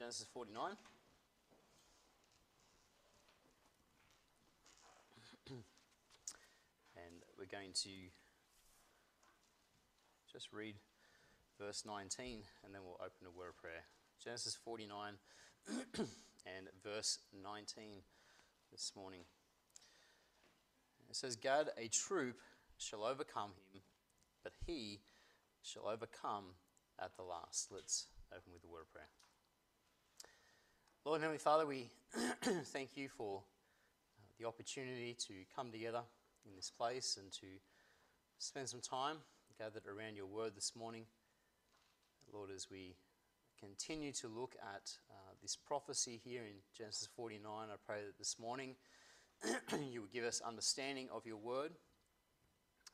Genesis 49. and we're going to just read verse 19 and then we'll open a word of prayer. Genesis 49 and verse 19 this morning. It says, Gad, a troop shall overcome him, but he shall overcome at the last. Let's open with a word of prayer. Lord and Heavenly Father, we thank you for uh, the opportunity to come together in this place and to spend some time gathered around your word this morning. Lord, as we continue to look at uh, this prophecy here in Genesis 49, I pray that this morning you would give us understanding of your word,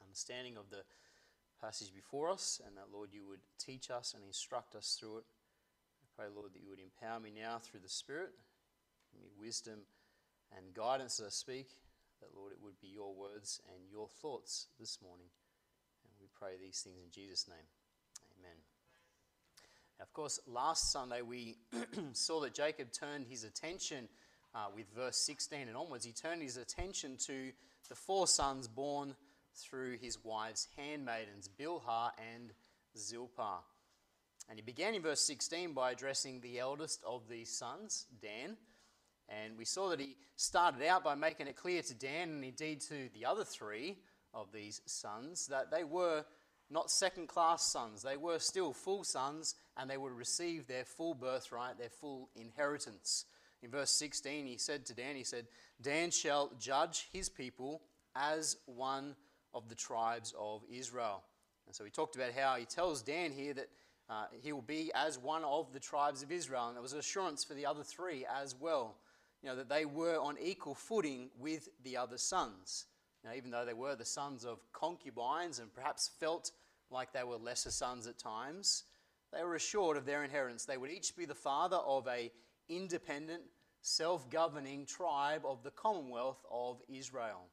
understanding of the passage before us, and that, Lord, you would teach us and instruct us through it. Pray, Lord, that you would empower me now through the Spirit, give me wisdom and guidance as I speak, that, Lord, it would be your words and your thoughts this morning. And we pray these things in Jesus' name. Amen. Now, of course, last Sunday we saw that Jacob turned his attention uh, with verse 16 and onwards. He turned his attention to the four sons born through his wife's handmaidens, Bilhah and Zilpah. And he began in verse 16 by addressing the eldest of these sons, Dan. And we saw that he started out by making it clear to Dan and indeed to the other three of these sons that they were not second class sons. They were still full sons and they would receive their full birthright, their full inheritance. In verse 16, he said to Dan, He said, Dan shall judge his people as one of the tribes of Israel. And so he talked about how he tells Dan here that uh, he will be as one of the tribes of Israel. And there was assurance for the other three as well. You know, that they were on equal footing with the other sons. Now, even though they were the sons of concubines and perhaps felt like they were lesser sons at times, they were assured of their inheritance. They would each be the father of a independent, self-governing tribe of the commonwealth of Israel.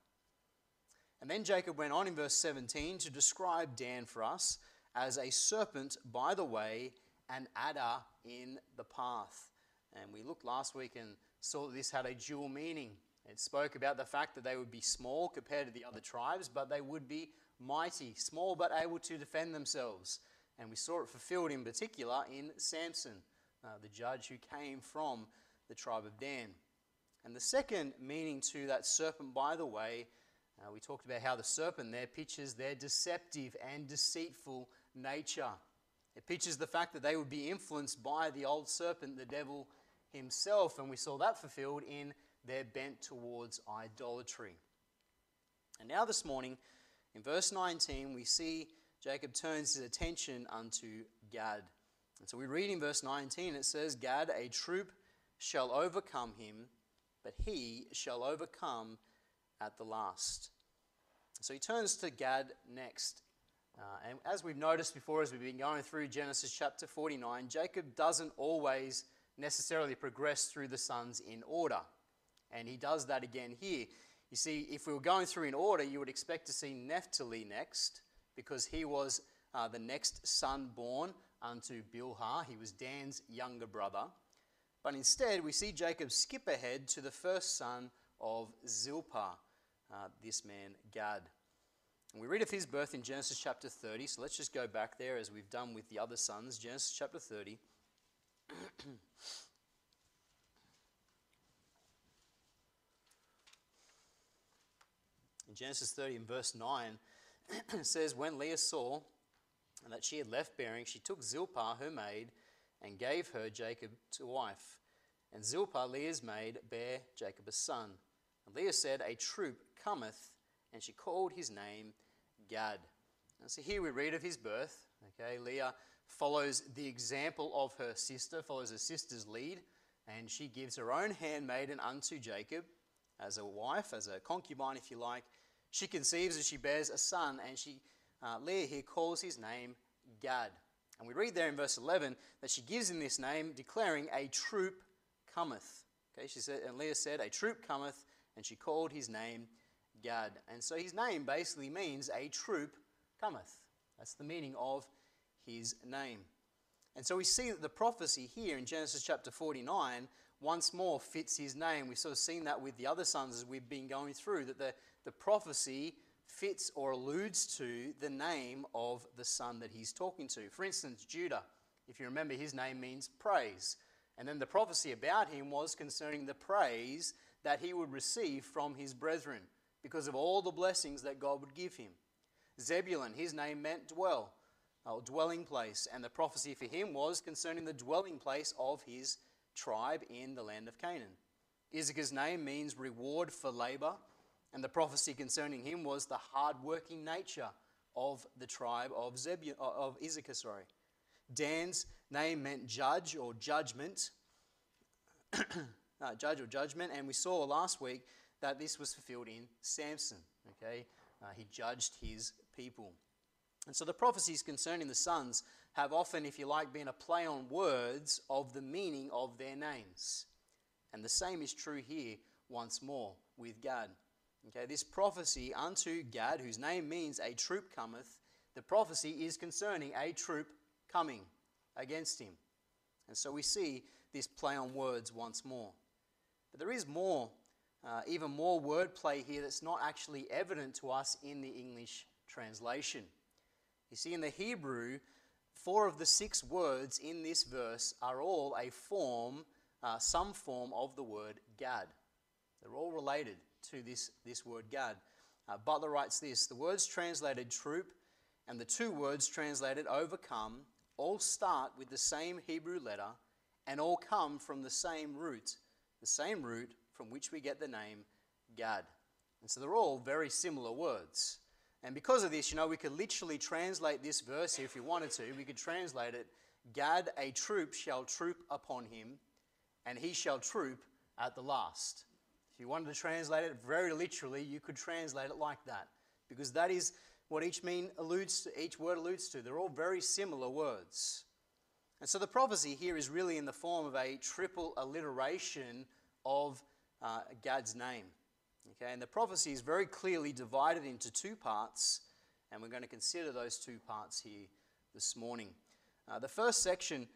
And then Jacob went on in verse 17 to describe Dan for us as a serpent by the way, an adder in the path. And we looked last week and saw that this had a dual meaning. It spoke about the fact that they would be small compared to the other tribes, but they would be mighty, small but able to defend themselves. And we saw it fulfilled in particular in Samson, uh, the judge who came from the tribe of Dan. And the second meaning to that serpent, by the way, uh, we talked about how the serpent there pictures their deceptive and deceitful nature. It pictures the fact that they would be influenced by the old serpent, the devil himself, and we saw that fulfilled in their bent towards idolatry. And now, this morning, in verse 19, we see Jacob turns his attention unto Gad. And so we read in verse 19, it says, Gad, a troop shall overcome him, but he shall overcome at the last. So he turns to Gad next. Uh, and as we've noticed before, as we've been going through Genesis chapter 49, Jacob doesn't always necessarily progress through the sons in order. And he does that again here. You see, if we were going through in order, you would expect to see Naphtali next, because he was uh, the next son born unto Bilhah. He was Dan's younger brother. But instead, we see Jacob skip ahead to the first son of Zilpah, uh, this man Gad. And we read of his birth in Genesis chapter 30, so let's just go back there as we've done with the other sons. Genesis chapter 30. in Genesis 30, in verse 9, it says, When Leah saw that she had left bearing, she took Zilpah, her maid, and gave her Jacob to wife. And Zilpah, Leah's maid, bare Jacob a son. And Leah said, A troop cometh, and she called his name Gad. And so here we read of his birth. Okay, Leah follows the example of her sister, follows her sister's lead, and she gives her own handmaiden unto Jacob as a wife, as a concubine, if you like. She conceives and she bears a son, and she, uh, Leah here calls his name Gad. And we read there in verse 11 that she gives him this name, declaring, A troop cometh. Okay, she said, and Leah said, A troop cometh, and she called his name Gad. And so his name basically means a troop cometh. That's the meaning of his name. And so we see that the prophecy here in Genesis chapter 49 once more fits his name. We've sort of seen that with the other sons as we've been going through, that the, the prophecy fits or alludes to the name of the son that he's talking to. For instance, Judah, if you remember, his name means praise. And then the prophecy about him was concerning the praise that he would receive from his brethren because of all the blessings that God would give him. Zebulun, his name meant dwell, or dwelling place, and the prophecy for him was concerning the dwelling place of his tribe in the land of Canaan. Issachar's name means reward for labor, and the prophecy concerning him was the hard-working nature of the tribe of, Zebulun, of Issachar. Sorry. Dan's name meant judge or judgment, uh, judge or judgment, and we saw last week that this was fulfilled in Samson. Okay, uh, he judged his people. And so the prophecies concerning the sons have often, if you like, been a play on words of the meaning of their names. And the same is true here once more with Gad. Okay, this prophecy unto Gad, whose name means a troop cometh, the prophecy is concerning a troop coming against him. And so we see this play on words once more. But there is more, uh, even more wordplay here that's not actually evident to us in the English translation. You see, in the Hebrew, four of the six words in this verse are all a form, uh, some form of the word Gad. They're all related to this, this word Gad. Uh, Butler writes this The words translated troop and the two words translated overcome all start with the same Hebrew letter and all come from the same root, the same root from which we get the name Gad. And so they're all very similar words. And because of this, you know, we could literally translate this verse here if we wanted to. We could translate it Gad, a troop shall troop upon him, and he shall troop at the last. If you wanted to translate it very literally, you could translate it like that. Because that is what each mean alludes to, each word alludes to. They're all very similar words. And so the prophecy here is really in the form of a triple alliteration of uh, Gad's name. Okay, and the prophecy is very clearly divided into two parts, and we're going to consider those two parts here this morning. Uh, the first section,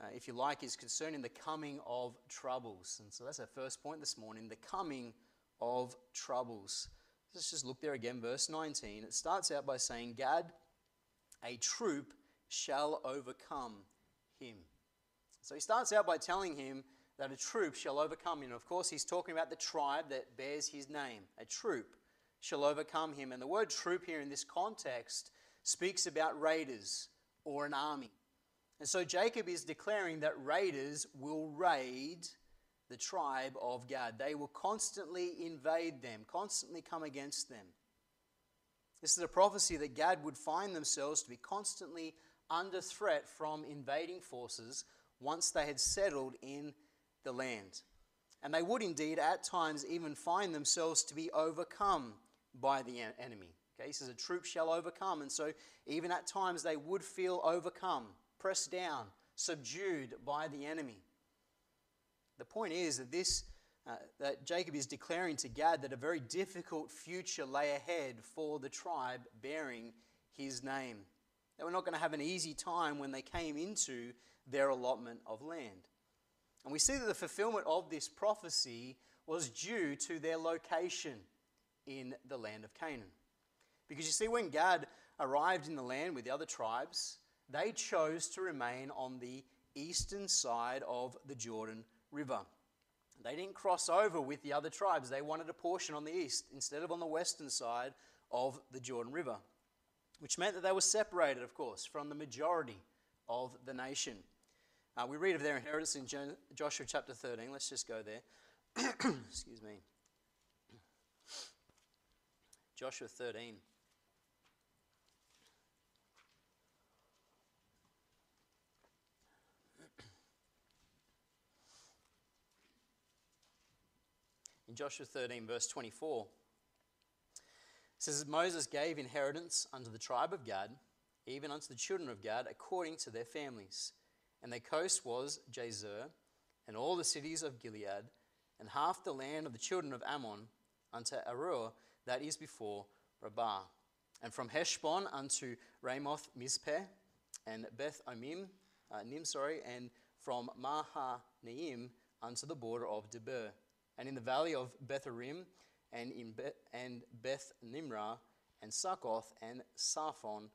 uh, if you like, is concerning the coming of troubles. And so that's our first point this morning the coming of troubles. Let's just look there again, verse 19. It starts out by saying, Gad, a troop shall overcome him. So he starts out by telling him that a troop shall overcome him. Of course, he's talking about the tribe that bears his name. A troop shall overcome him. And the word troop here in this context speaks about raiders or an army. And so Jacob is declaring that raiders will raid the tribe of Gad. They will constantly invade them, constantly come against them. This is a prophecy that Gad would find themselves to be constantly under threat from invading forces once they had settled in the land. And they would indeed at times even find themselves to be overcome by the enemy. Okay, he says, A troop shall overcome. And so, even at times, they would feel overcome, pressed down, subdued by the enemy. The point is that this uh, that Jacob is declaring to Gad that a very difficult future lay ahead for the tribe bearing his name. They were not going to have an easy time when they came into their allotment of land. And we see that the fulfillment of this prophecy was due to their location in the land of Canaan. Because you see, when Gad arrived in the land with the other tribes, they chose to remain on the eastern side of the Jordan River. They didn't cross over with the other tribes. They wanted a portion on the east instead of on the western side of the Jordan River, which meant that they were separated, of course, from the majority of the nation. Uh, we read of their inheritance in Joshua chapter 13. Let's just go there. Excuse me. Joshua 13. in Joshua 13, verse 24. It says, Moses gave inheritance unto the tribe of Gad, even unto the children of Gad, according to their families. And their coast was Jazer, and all the cities of Gilead, and half the land of the children of Ammon, unto Aroer, that is before Rabbah. And from Heshbon unto Ramoth Mizpeh, and Beth Omim, uh, Nim, sorry, and from Mahanaim unto the border of Debir, and in the valley of Betharim, and in Be- and Beth Nimrah, and Succoth, and Saphon,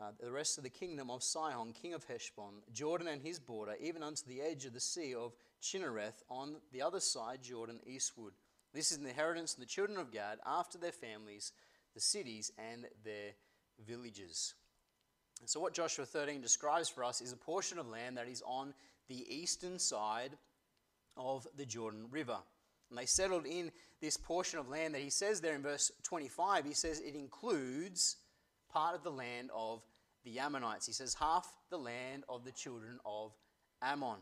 uh, the rest of the kingdom of Sihon, king of Heshbon, Jordan and his border, even unto the edge of the sea of Chinnereth, on the other side Jordan eastward. This is the inheritance of the children of Gad after their families, the cities and their villages. So, what Joshua 13 describes for us is a portion of land that is on the eastern side of the Jordan River. And they settled in this portion of land that he says there in verse 25. He says it includes part of the land of the Ammonites. He says half the land of the children of Ammon.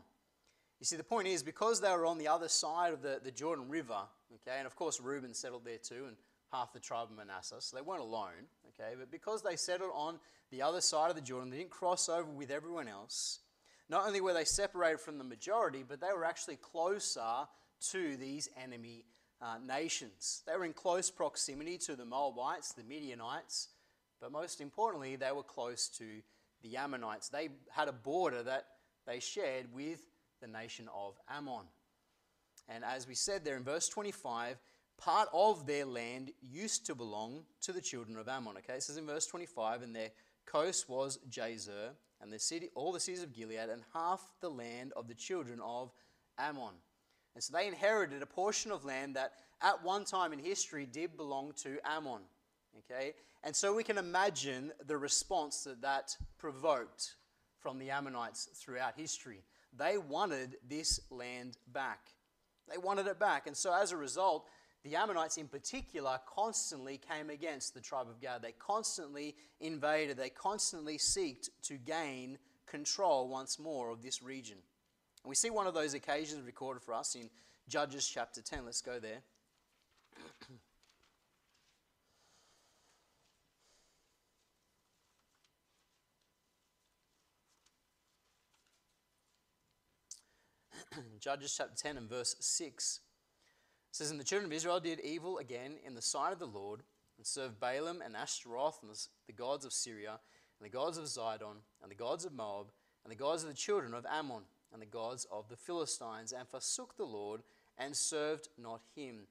You see, the point is because they were on the other side of the, the Jordan River, okay, and of course Reuben settled there too, and half the tribe of Manasseh, so they weren't alone, okay, but because they settled on the other side of the Jordan, they didn't cross over with everyone else. Not only were they separated from the majority, but they were actually closer to these enemy uh, nations. They were in close proximity to the Moabites, the Midianites, but most importantly, they were close to the Ammonites. They had a border that they shared with the nation of Ammon. And as we said there in verse 25, part of their land used to belong to the children of Ammon. Okay, it says in verse 25, and their coast was Jazer, and the city, all the cities of Gilead, and half the land of the children of Ammon. And so they inherited a portion of land that at one time in history did belong to Ammon. Okay? And so we can imagine the response that that provoked from the Ammonites throughout history. They wanted this land back. They wanted it back. And so as a result, the Ammonites in particular constantly came against the tribe of Gad. They constantly invaded, they constantly sought to gain control once more of this region. And we see one of those occasions recorded for us in Judges chapter 10. Let's go there. Judges chapter 10 and verse 6 says, And the children of Israel did evil again in the sight of the Lord, and served Baalim and Ashtaroth, and the gods of Syria, and the gods of Zidon, and the gods of Moab, and the gods of the children of Ammon, and the gods of the Philistines, and forsook the Lord, and served not him.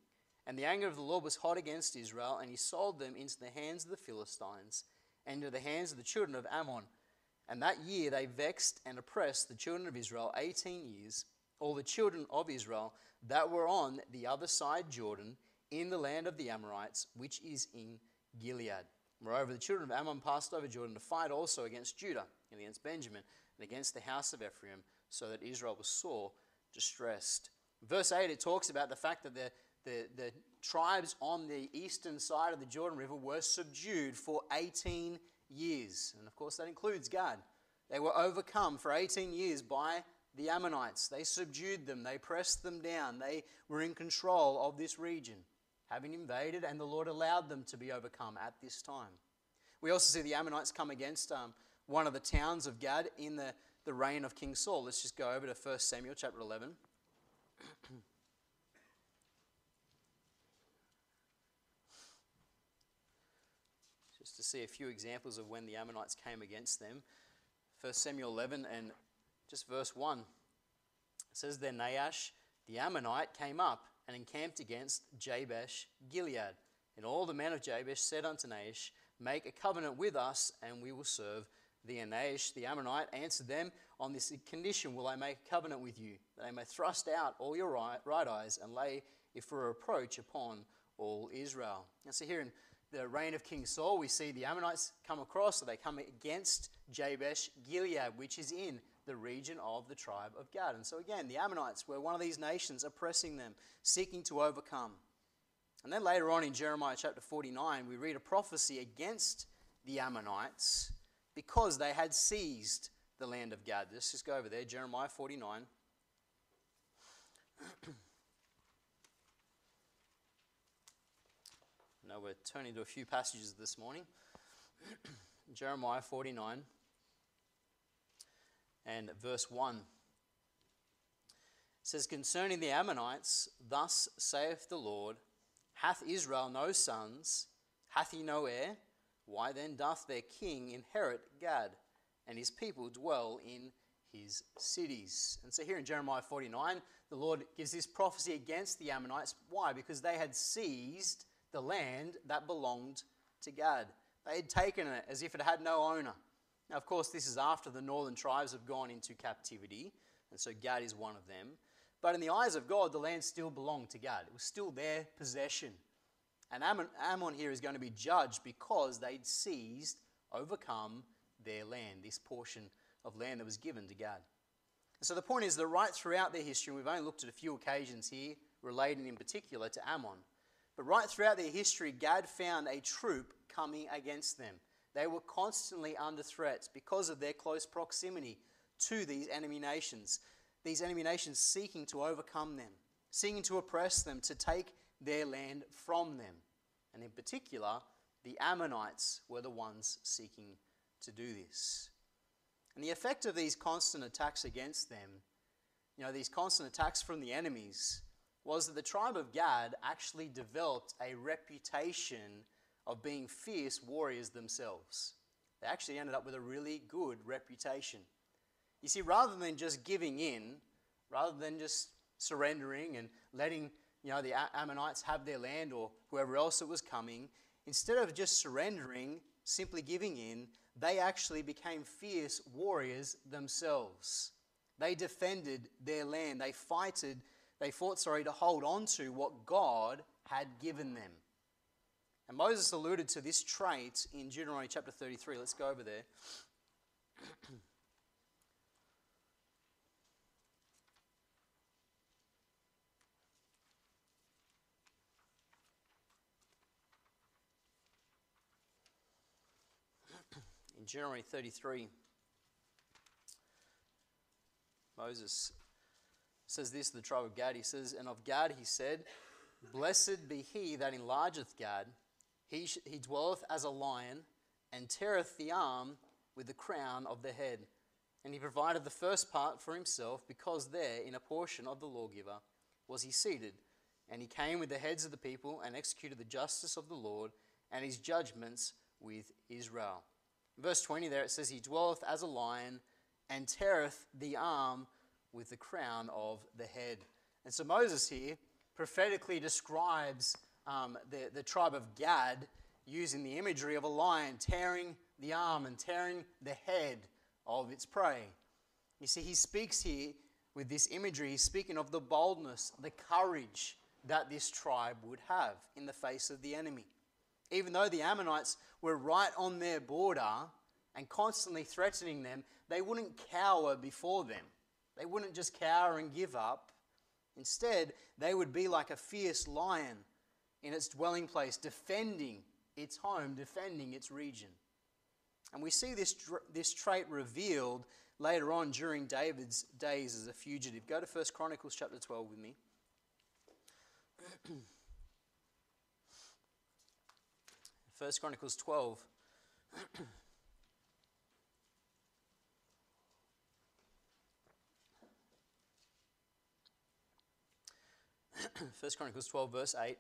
And the anger of the Lord was hot against Israel, and he sold them into the hands of the Philistines, and into the hands of the children of Ammon. And that year they vexed and oppressed the children of Israel eighteen years, all the children of Israel that were on the other side Jordan in the land of the Amorites, which is in Gilead. Moreover, the children of Ammon passed over Jordan to fight also against Judah and against Benjamin and against the house of Ephraim, so that Israel was sore distressed. Verse 8, it talks about the fact that the, the, the tribes on the eastern side of the Jordan River were subdued for 18 years. And of course, that includes Gad. They were overcome for 18 years by the Ammonites. They subdued them, they pressed them down, they were in control of this region, having invaded, and the Lord allowed them to be overcome at this time. We also see the Ammonites come against um, one of the towns of Gad in the, the reign of King Saul. Let's just go over to 1 Samuel chapter 11. just to see a few examples of when the Ammonites came against them. 1 Samuel 11 and just verse 1. It says, Then Nahash the Ammonite came up and encamped against Jabesh Gilead. And all the men of Jabesh said unto Nahash, Make a covenant with us, and we will serve thee. And Nahash the Ammonite answered them, On this condition will I make a covenant with you, that I may thrust out all your right, right eyes and lay it for a reproach upon all Israel. And so here in the reign of King Saul, we see the Ammonites come across, so they come against Jabesh Gilead, which is in the region of the tribe of Gad. And so again, the Ammonites were one of these nations oppressing them, seeking to overcome. And then later on in Jeremiah chapter 49, we read a prophecy against the Ammonites because they had seized the land of Gad. Let's just go over there, Jeremiah 49. now we're turning to a few passages this morning. Jeremiah 49 and verse 1. It says, Concerning the Ammonites, thus saith the Lord, Hath Israel no sons? Hath he no heir? Why then doth their king inherit Gad, and his people dwell in his cities. And so here in Jeremiah 49, the Lord gives this prophecy against the Ammonites. Why? Because they had seized the land that belonged to Gad. They had taken it as if it had no owner. Now, of course, this is after the northern tribes have gone into captivity, and so Gad is one of them. But in the eyes of God, the land still belonged to Gad. It was still their possession. And Ammon, Ammon here is going to be judged because they'd seized, overcome their land, this portion of land that was given to Gad. So the point is that right throughout their history, we've only looked at a few occasions here, relating in particular to Ammon, but right throughout their history, Gad found a troop coming against them. They were constantly under threat because of their close proximity to these enemy nations. These enemy nations seeking to overcome them, seeking to oppress them, to take their land from them. And in particular, the Ammonites were the ones seeking to do this. And the effect of these constant attacks against them, you know, these constant attacks from the enemies, was that the tribe of Gad actually developed a reputation of being fierce warriors themselves. They actually ended up with a really good reputation. You see, rather than just giving in, rather than just surrendering and letting you know, the Ammonites have their land or whoever else it was coming, instead of just surrendering, simply giving in, they actually became fierce warriors themselves. They defended their land. They fighted, they fought, sorry, to hold on to what God had given them. And Moses alluded to this trait in Deuteronomy chapter 33. Let's go over there. In Deuteronomy 33, Moses says this to the tribe of Gad. He says, And of Gad he said, Blessed be he that enlargeth Gad. He, sh- he dwelleth as a lion, and teareth the arm with the crown of the head. And he provided the first part for himself, because there, in a portion of the lawgiver, was he seated. And he came with the heads of the people, and executed the justice of the Lord, and his judgments with Israel verse 20 there it says, He dwelleth as a lion and teareth the arm with the crown of the head. And so Moses here prophetically describes um, the, the tribe of Gad using the imagery of a lion tearing the arm and tearing the head of its prey. You see, he speaks here with this imagery, he's speaking of the boldness, the courage that this tribe would have in the face of the enemy. Even though the Ammonites were right on their border and constantly threatening them, they wouldn't cower before them. They wouldn't just cower and give up. Instead, they would be like a fierce lion in its dwelling place, defending its home, defending its region. And we see this, this trait revealed later on during David's days as a fugitive. Go to 1 Chronicles chapter 12 with me. 1 Chronicles 12. First Chronicles 12, verse 8.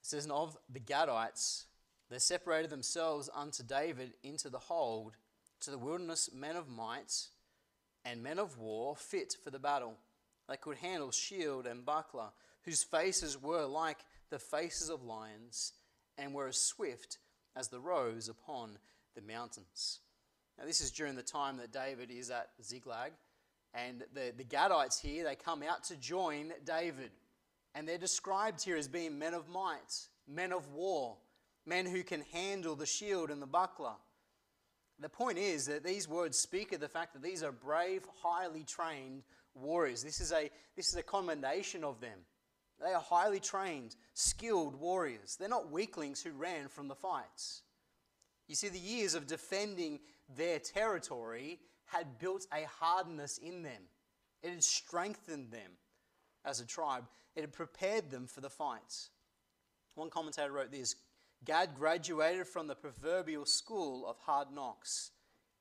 It says, And of the Gadites, they separated themselves unto David into the hold, to the wilderness men of might and men of war fit for the battle. They could handle shield and buckler, whose faces were like the faces of lions and were as swift as the roes upon the mountains. Now, this is during the time that David is at Ziklag, and the, the Gadites here, they come out to join David. And they're described here as being men of might, men of war, men who can handle the shield and the buckler. The point is that these words speak of the fact that these are brave, highly trained warriors. This is a, this is a commendation of them. They are highly trained, skilled warriors. They're not weaklings who ran from the fights. You see, the years of defending their territory had built a hardness in them, it had strengthened them as a tribe, it had prepared them for the fights. One commentator wrote this Gad graduated from the proverbial school of hard knocks.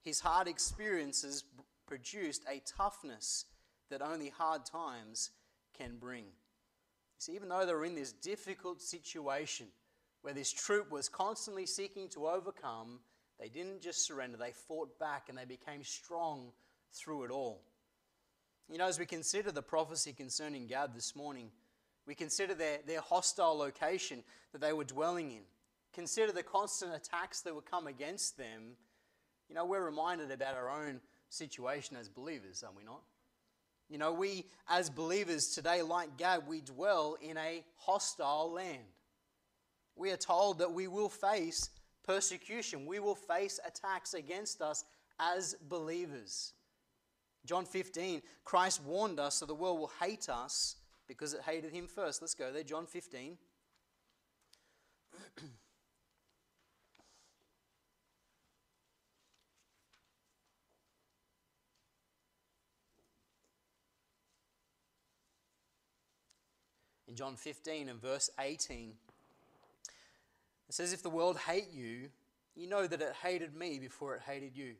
His hard experiences produced a toughness that only hard times can bring. See, even though they were in this difficult situation where this troop was constantly seeking to overcome, they didn't just surrender, they fought back and they became strong through it all. You know, as we consider the prophecy concerning Gad this morning, we consider their, their hostile location that they were dwelling in, consider the constant attacks that would come against them. You know, we're reminded about our own situation as believers, are we not? You know, we as believers today, like Gad, we dwell in a hostile land. We are told that we will face persecution, we will face attacks against us as believers. John 15, Christ warned us that the world will hate us because it hated him first. Let's go there. John 15. In John 15 and verse 18, it says, If the world hate you, you know that it hated me before it hated you.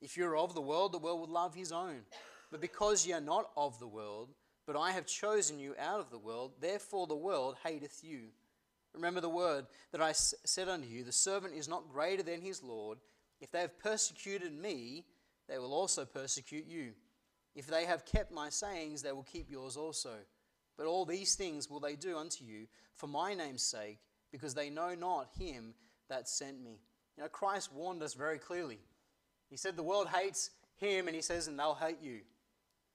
If you're of the world, the world would love his own. But because ye are not of the world, but I have chosen you out of the world, therefore the world hateth you. Remember the word that I said unto you, the servant is not greater than his Lord. If they have persecuted me, they will also persecute you. If they have kept my sayings, they will keep yours also. But all these things will they do unto you for my name's sake, because they know not him that sent me. You know, Christ warned us very clearly. He said the world hates him, and he says, and they'll hate you.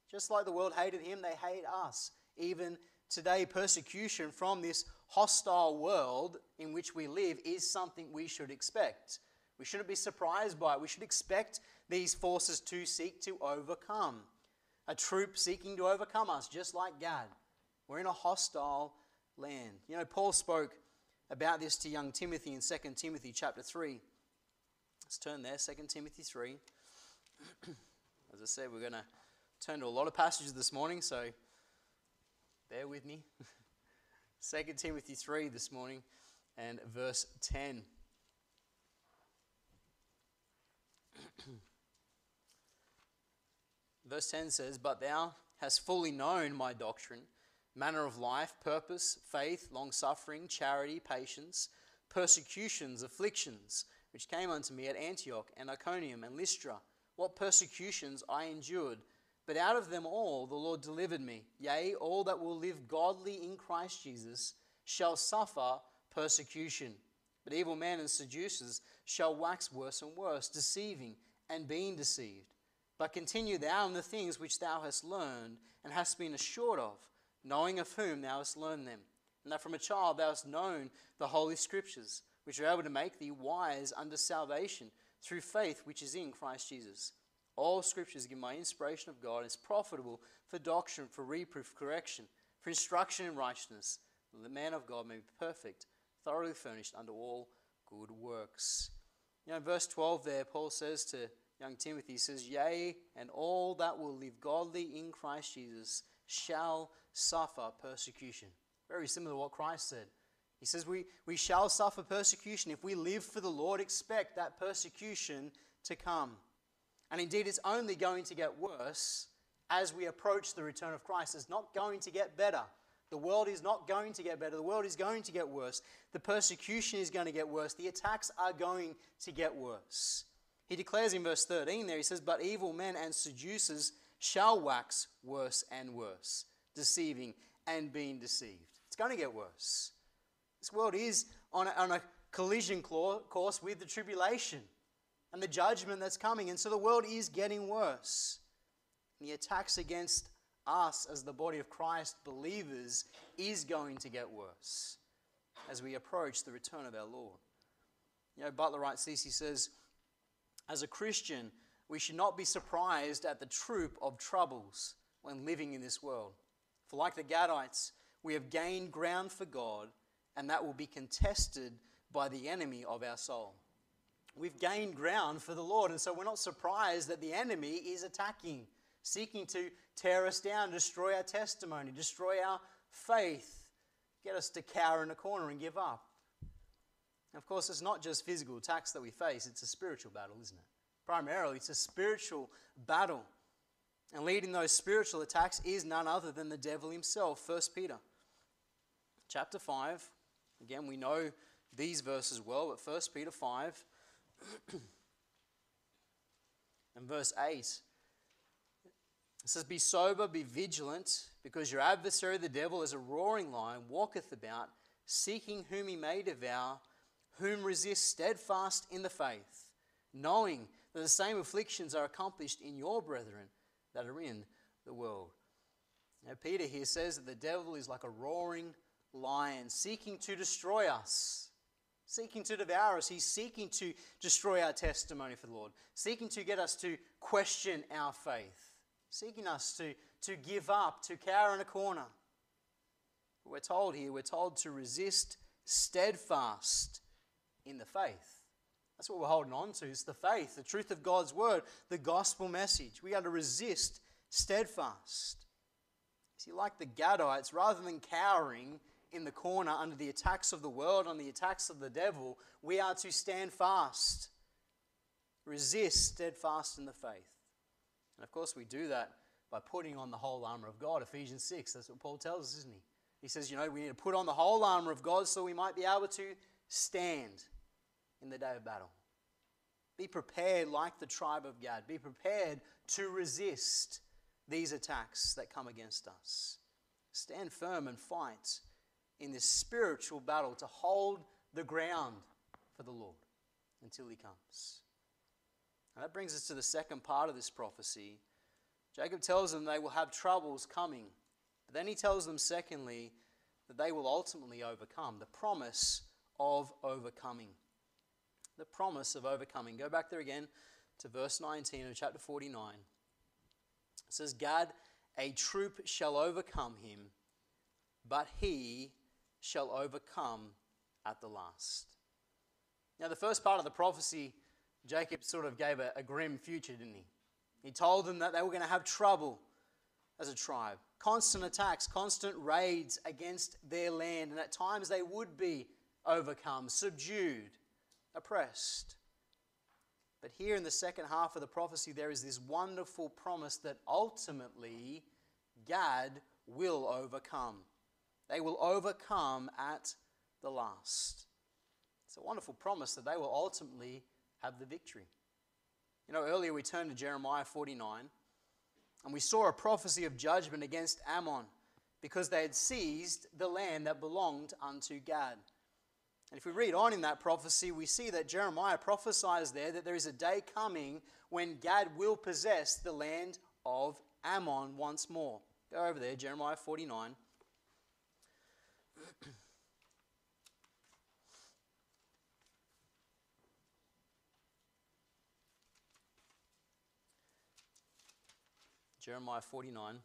Just like the world hated him, they hate us. Even today, persecution from this hostile world in which we live is something we should expect. We shouldn't be surprised by it. We should expect these forces to seek to overcome. A troop seeking to overcome us, just like Gad. We're in a hostile land. You know, Paul spoke about this to young Timothy in 2 Timothy chapter 3. Let's turn there, 2 Timothy 3. As I said, we're going to turn to a lot of passages this morning, so bear with me. 2 Timothy 3 this morning and verse 10. verse 10 says, But thou hast fully known my doctrine, manner of life, purpose, faith, long suffering, charity, patience, persecutions, afflictions which came unto me at Antioch and Iconium and Lystra, what persecutions I endured. But out of them all the Lord delivered me. Yea, all that will live godly in Christ Jesus shall suffer persecution. But evil men and seducers shall wax worse and worse, deceiving and being deceived. But continue thou in the things which thou hast learned and hast been assured of, knowing of whom thou hast learned them, and that from a child thou hast known the holy scriptures which are able to make thee wise unto salvation through faith which is in Christ Jesus. All scriptures give my inspiration of God is profitable for doctrine, for reproof, correction, for instruction in righteousness, that the man of God may be perfect, thoroughly furnished unto all good works. You know, in verse 12 there, Paul says to young Timothy, he says, Yea, and all that will live godly in Christ Jesus shall suffer persecution. Very similar to what Christ said. He says, we, we shall suffer persecution. If we live for the Lord, expect that persecution to come. And indeed, it's only going to get worse as we approach the return of Christ. It's not going to get better. The world is not going to get better. The world is going to get worse. The persecution is going to get worse. The attacks are going to get worse. He declares in verse 13 there, he says, But evil men and seducers shall wax worse and worse, deceiving and being deceived. It's going to get worse. This world is on a, on a collision course with the tribulation and the judgment that's coming. And so the world is getting worse. And the attacks against us as the body of Christ believers is going to get worse as we approach the return of our Lord. You know, Butler writes this he says, As a Christian, we should not be surprised at the troop of troubles when living in this world. For like the Gadites, we have gained ground for God and that will be contested by the enemy of our soul. We've gained ground for the Lord, and so we're not surprised that the enemy is attacking, seeking to tear us down, destroy our testimony, destroy our faith, get us to cower in a corner and give up. Of course, it's not just physical attacks that we face, it's a spiritual battle, isn't it? Primarily, it's a spiritual battle. And leading those spiritual attacks is none other than the devil himself. 1 Peter chapter 5, Again, we know these verses well, but 1 Peter 5 and verse 8 It says, Be sober, be vigilant, because your adversary, the devil, as a roaring lion, walketh about, seeking whom he may devour, whom resist steadfast in the faith, knowing that the same afflictions are accomplished in your brethren that are in the world. Now, Peter here says that the devil is like a roaring lion, seeking to destroy us, seeking to devour us. He's seeking to destroy our testimony for the Lord, seeking to get us to question our faith, seeking us to, to give up, to cower in a corner. We're told here, we're told to resist steadfast in the faith. That's what we're holding on to, is the faith, the truth of God's word, the gospel message. We are to resist steadfast. See, like the Gadites, rather than cowering in the corner under the attacks of the world, on the attacks of the devil, we are to stand fast, resist steadfast in the faith. And of course, we do that by putting on the whole armor of God. Ephesians 6, that's what Paul tells us, isn't he? He says, you know, we need to put on the whole armor of God so we might be able to stand in the day of battle. Be prepared like the tribe of Gad. Be prepared to resist these attacks that come against us. Stand firm and fight in this spiritual battle to hold the ground for the Lord until He comes. And that brings us to the second part of this prophecy. Jacob tells them they will have troubles coming. But then he tells them, secondly, that they will ultimately overcome. The promise of overcoming. The promise of overcoming. Go back there again to verse 19 of chapter 49. It says, Gad, a troop shall overcome him, but he shall overcome at the last. Now, the first part of the prophecy, Jacob sort of gave a, a grim future, didn't he? He told them that they were going to have trouble as a tribe, constant attacks, constant raids against their land, and at times they would be overcome, subdued, oppressed. But here in the second half of the prophecy, there is this wonderful promise that ultimately Gad will overcome. They will overcome at the last. It's a wonderful promise that they will ultimately have the victory. You know, earlier we turned to Jeremiah 49 and we saw a prophecy of judgment against Ammon because they had seized the land that belonged unto Gad. And if we read on in that prophecy, we see that Jeremiah prophesies there that there is a day coming when Gad will possess the land of Ammon once more. Go over there, Jeremiah 49. Jeremiah 49.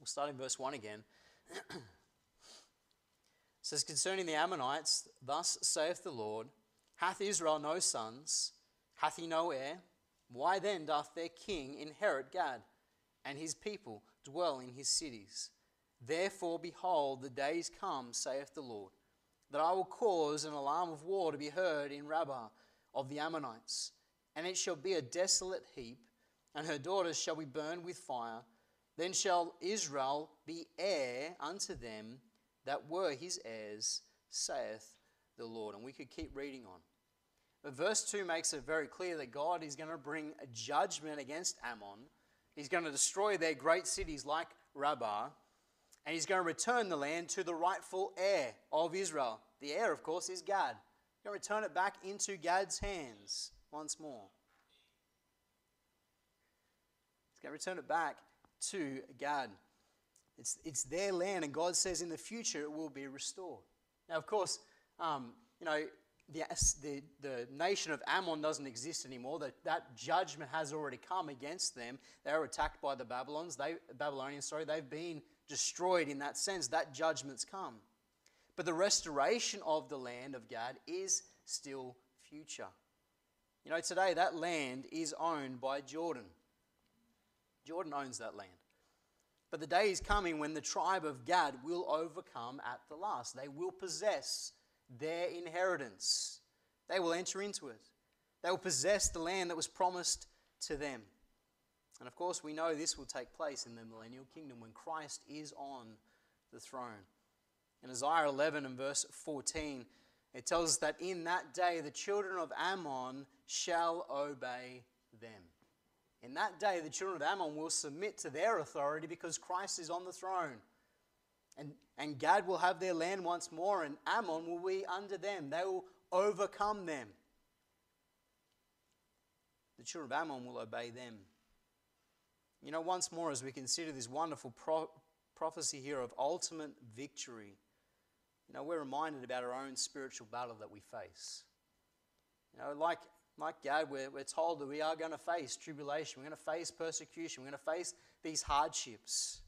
We'll start in verse 1 again. says, Concerning the Ammonites, thus saith the Lord, Hath Israel no sons? Hath he no heir? Why then doth their king inherit Gad, and his people dwell in his cities? Therefore, behold, the days come, saith the Lord, that I will cause an alarm of war to be heard in Rabbah of the Ammonites, and it shall be a desolate heap, and her daughters shall be burned with fire. Then shall Israel be heir unto them that were his heirs, saith the Lord. And we could keep reading on. But verse 2 makes it very clear that God is going to bring a judgment against Ammon. He's going to destroy their great cities like Rabbah. And he's going to return the land to the rightful heir of Israel. The heir, of course, is Gad. He's going to return it back into Gad's hands once more. He's going to return it back to Gad. It's, it's their land, and God says in the future it will be restored. Now, of course, um, you know, the, the, the nation of Ammon doesn't exist anymore. That, that judgment has already come against them. They were attacked by the Babylons. They, Babylonians, sorry, they've been destroyed in that sense. That judgment's come. But the restoration of the land of Gad is still future. You know, today that land is owned by Jordan. Jordan owns that land. But the day is coming when the tribe of Gad will overcome at the last. They will possess their inheritance, they will enter into it. They will possess the land that was promised to them. And of course, we know this will take place in the millennial kingdom when Christ is on the throne. In Isaiah 11 and verse 14, it tells us that in that day the children of Ammon shall obey them. In that day, the children of Ammon will submit to their authority because Christ is on the throne. And, and Gad will have their land once more, and Ammon will be under them. They will overcome them. The children of Ammon will obey them. You know, once more, as we consider this wonderful pro- prophecy here of ultimate victory, you know, we're reminded about our own spiritual battle that we face. You know, like, like Gad, we're, we're told that we are going to face tribulation, we're going to face persecution, we're going to face these hardships.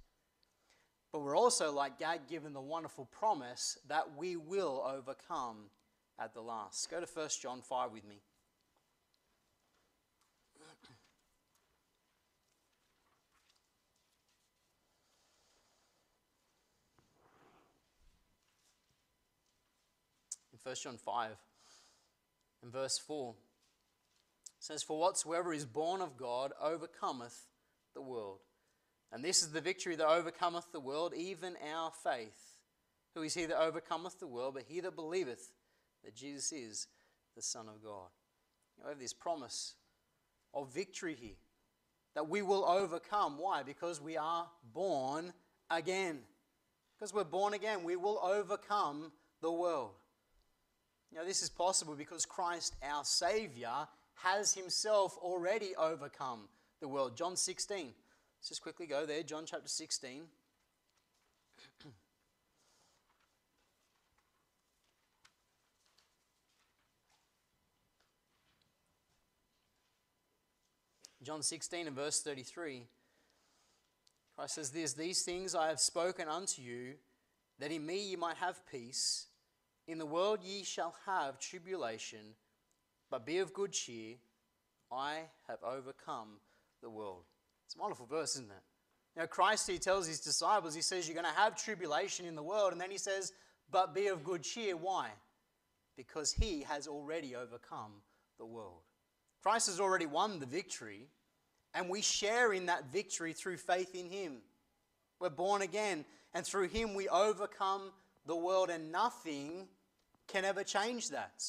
But we're also, like Gad, given the wonderful promise that we will overcome at the last. Go to 1 John 5 with me. 1 John 5 and verse 4 says, For whatsoever is born of God overcometh the world. And this is the victory that overcometh the world, even our faith. Who is he that overcometh the world, but he that believeth that Jesus is the Son of God? You know, we have this promise of victory here, that we will overcome. Why? Because we are born again. Because we're born again, we will overcome the world. You know, this is possible because Christ, our Savior, has himself already overcome the world. John 16. Let's just quickly go there. John chapter 16. John 16 and verse 33. Christ says this These things I have spoken unto you, that in me ye might have peace. In the world ye shall have tribulation, but be of good cheer. I have overcome the world. It's a wonderful verse, isn't it? You know, Christ, he tells his disciples, he says, You're going to have tribulation in the world. And then he says, But be of good cheer. Why? Because he has already overcome the world. Christ has already won the victory, and we share in that victory through faith in him. We're born again, and through him we overcome the world, and nothing can ever change that.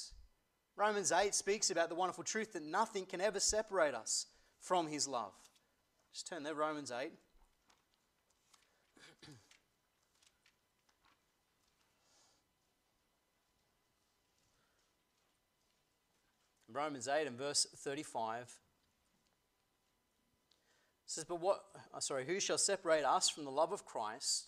Romans 8 speaks about the wonderful truth that nothing can ever separate us from his love. Just turn there, Romans 8. Romans 8 and verse 35 says, But what, oh, sorry, who shall separate us from the love of Christ?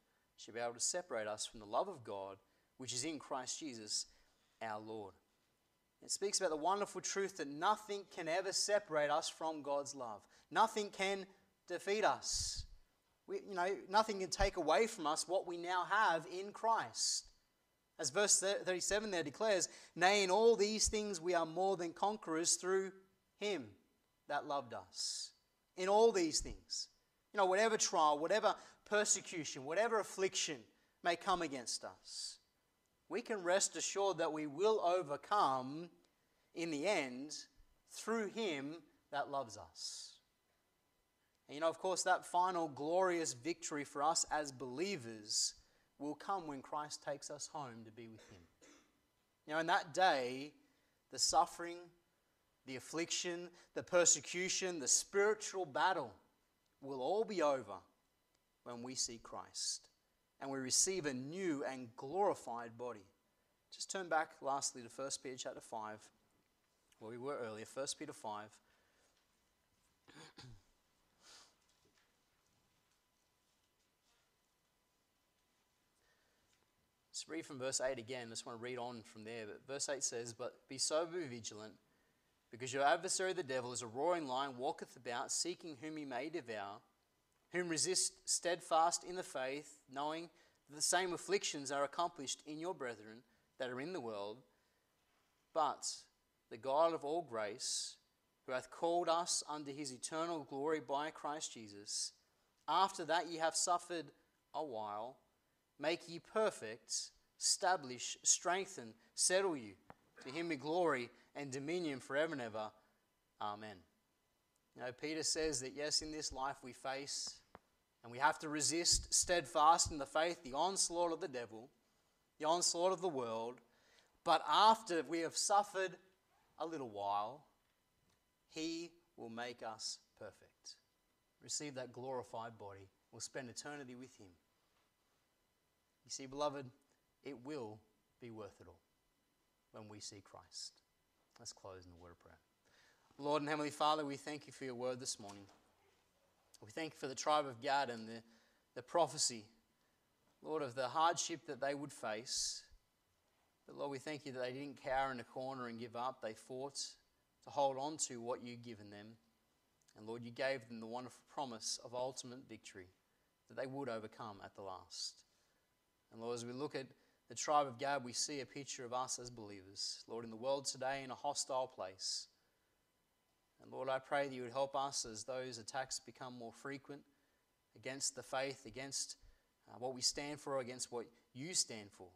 shall be able to separate us from the love of God, which is in Christ Jesus our Lord. It speaks about the wonderful truth that nothing can ever separate us from God's love. Nothing can defeat us. We, you know, nothing can take away from us what we now have in Christ. As verse 37 there declares, Nay, in all these things we are more than conquerors through him that loved us. In all these things. You know, whatever trial, whatever persecution, whatever affliction may come against us, we can rest assured that we will overcome in the end through him that loves us. And you know, of course, that final glorious victory for us as believers will come when Christ takes us home to be with Him. You know, in that day, the suffering, the affliction, the persecution, the spiritual battle will all be over when we see Christ and we receive a new and glorified body. Just turn back lastly to 1 Peter chapter 5, where we were earlier, 1 Peter 5. Let's read from verse 8 again. I just want to read on from there. But verse 8 says, But be sober, be vigilant, because your adversary the devil is a roaring lion, walketh about, seeking whom he may devour, whom resist steadfast in the faith, knowing that the same afflictions are accomplished in your brethren that are in the world. But the God of all grace, who hath called us unto his eternal glory by Christ Jesus, after that ye have suffered a while, make ye perfect, establish, strengthen, settle you. To him be glory and dominion forever and ever. Amen. You know, Peter says that yes, in this life we face and we have to resist steadfast in the faith the onslaught of the devil, the onslaught of the world. But after we have suffered a little while, he will make us perfect. Receive that glorified body. We'll spend eternity with him. You see, beloved, it will be worth it all when we see Christ. Let's close in the word of prayer. Lord and Heavenly Father, we thank you for your word this morning. We thank you for the tribe of Gad and the, the prophecy, Lord, of the hardship that they would face. But Lord, we thank you that they didn't cower in a corner and give up. They fought to hold on to what you'd given them. And Lord, you gave them the wonderful promise of ultimate victory, that they would overcome at the last. And Lord, as we look at the tribe of Gad, we see a picture of us as believers. Lord, in the world today, in a hostile place. And Lord, I pray that you would help us as those attacks become more frequent against the faith, against uh, what we stand for, against what you stand for.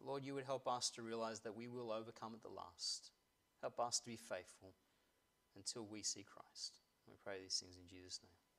Lord, you would help us to realize that we will overcome at the last. Help us to be faithful until we see Christ. We pray these things in Jesus' name.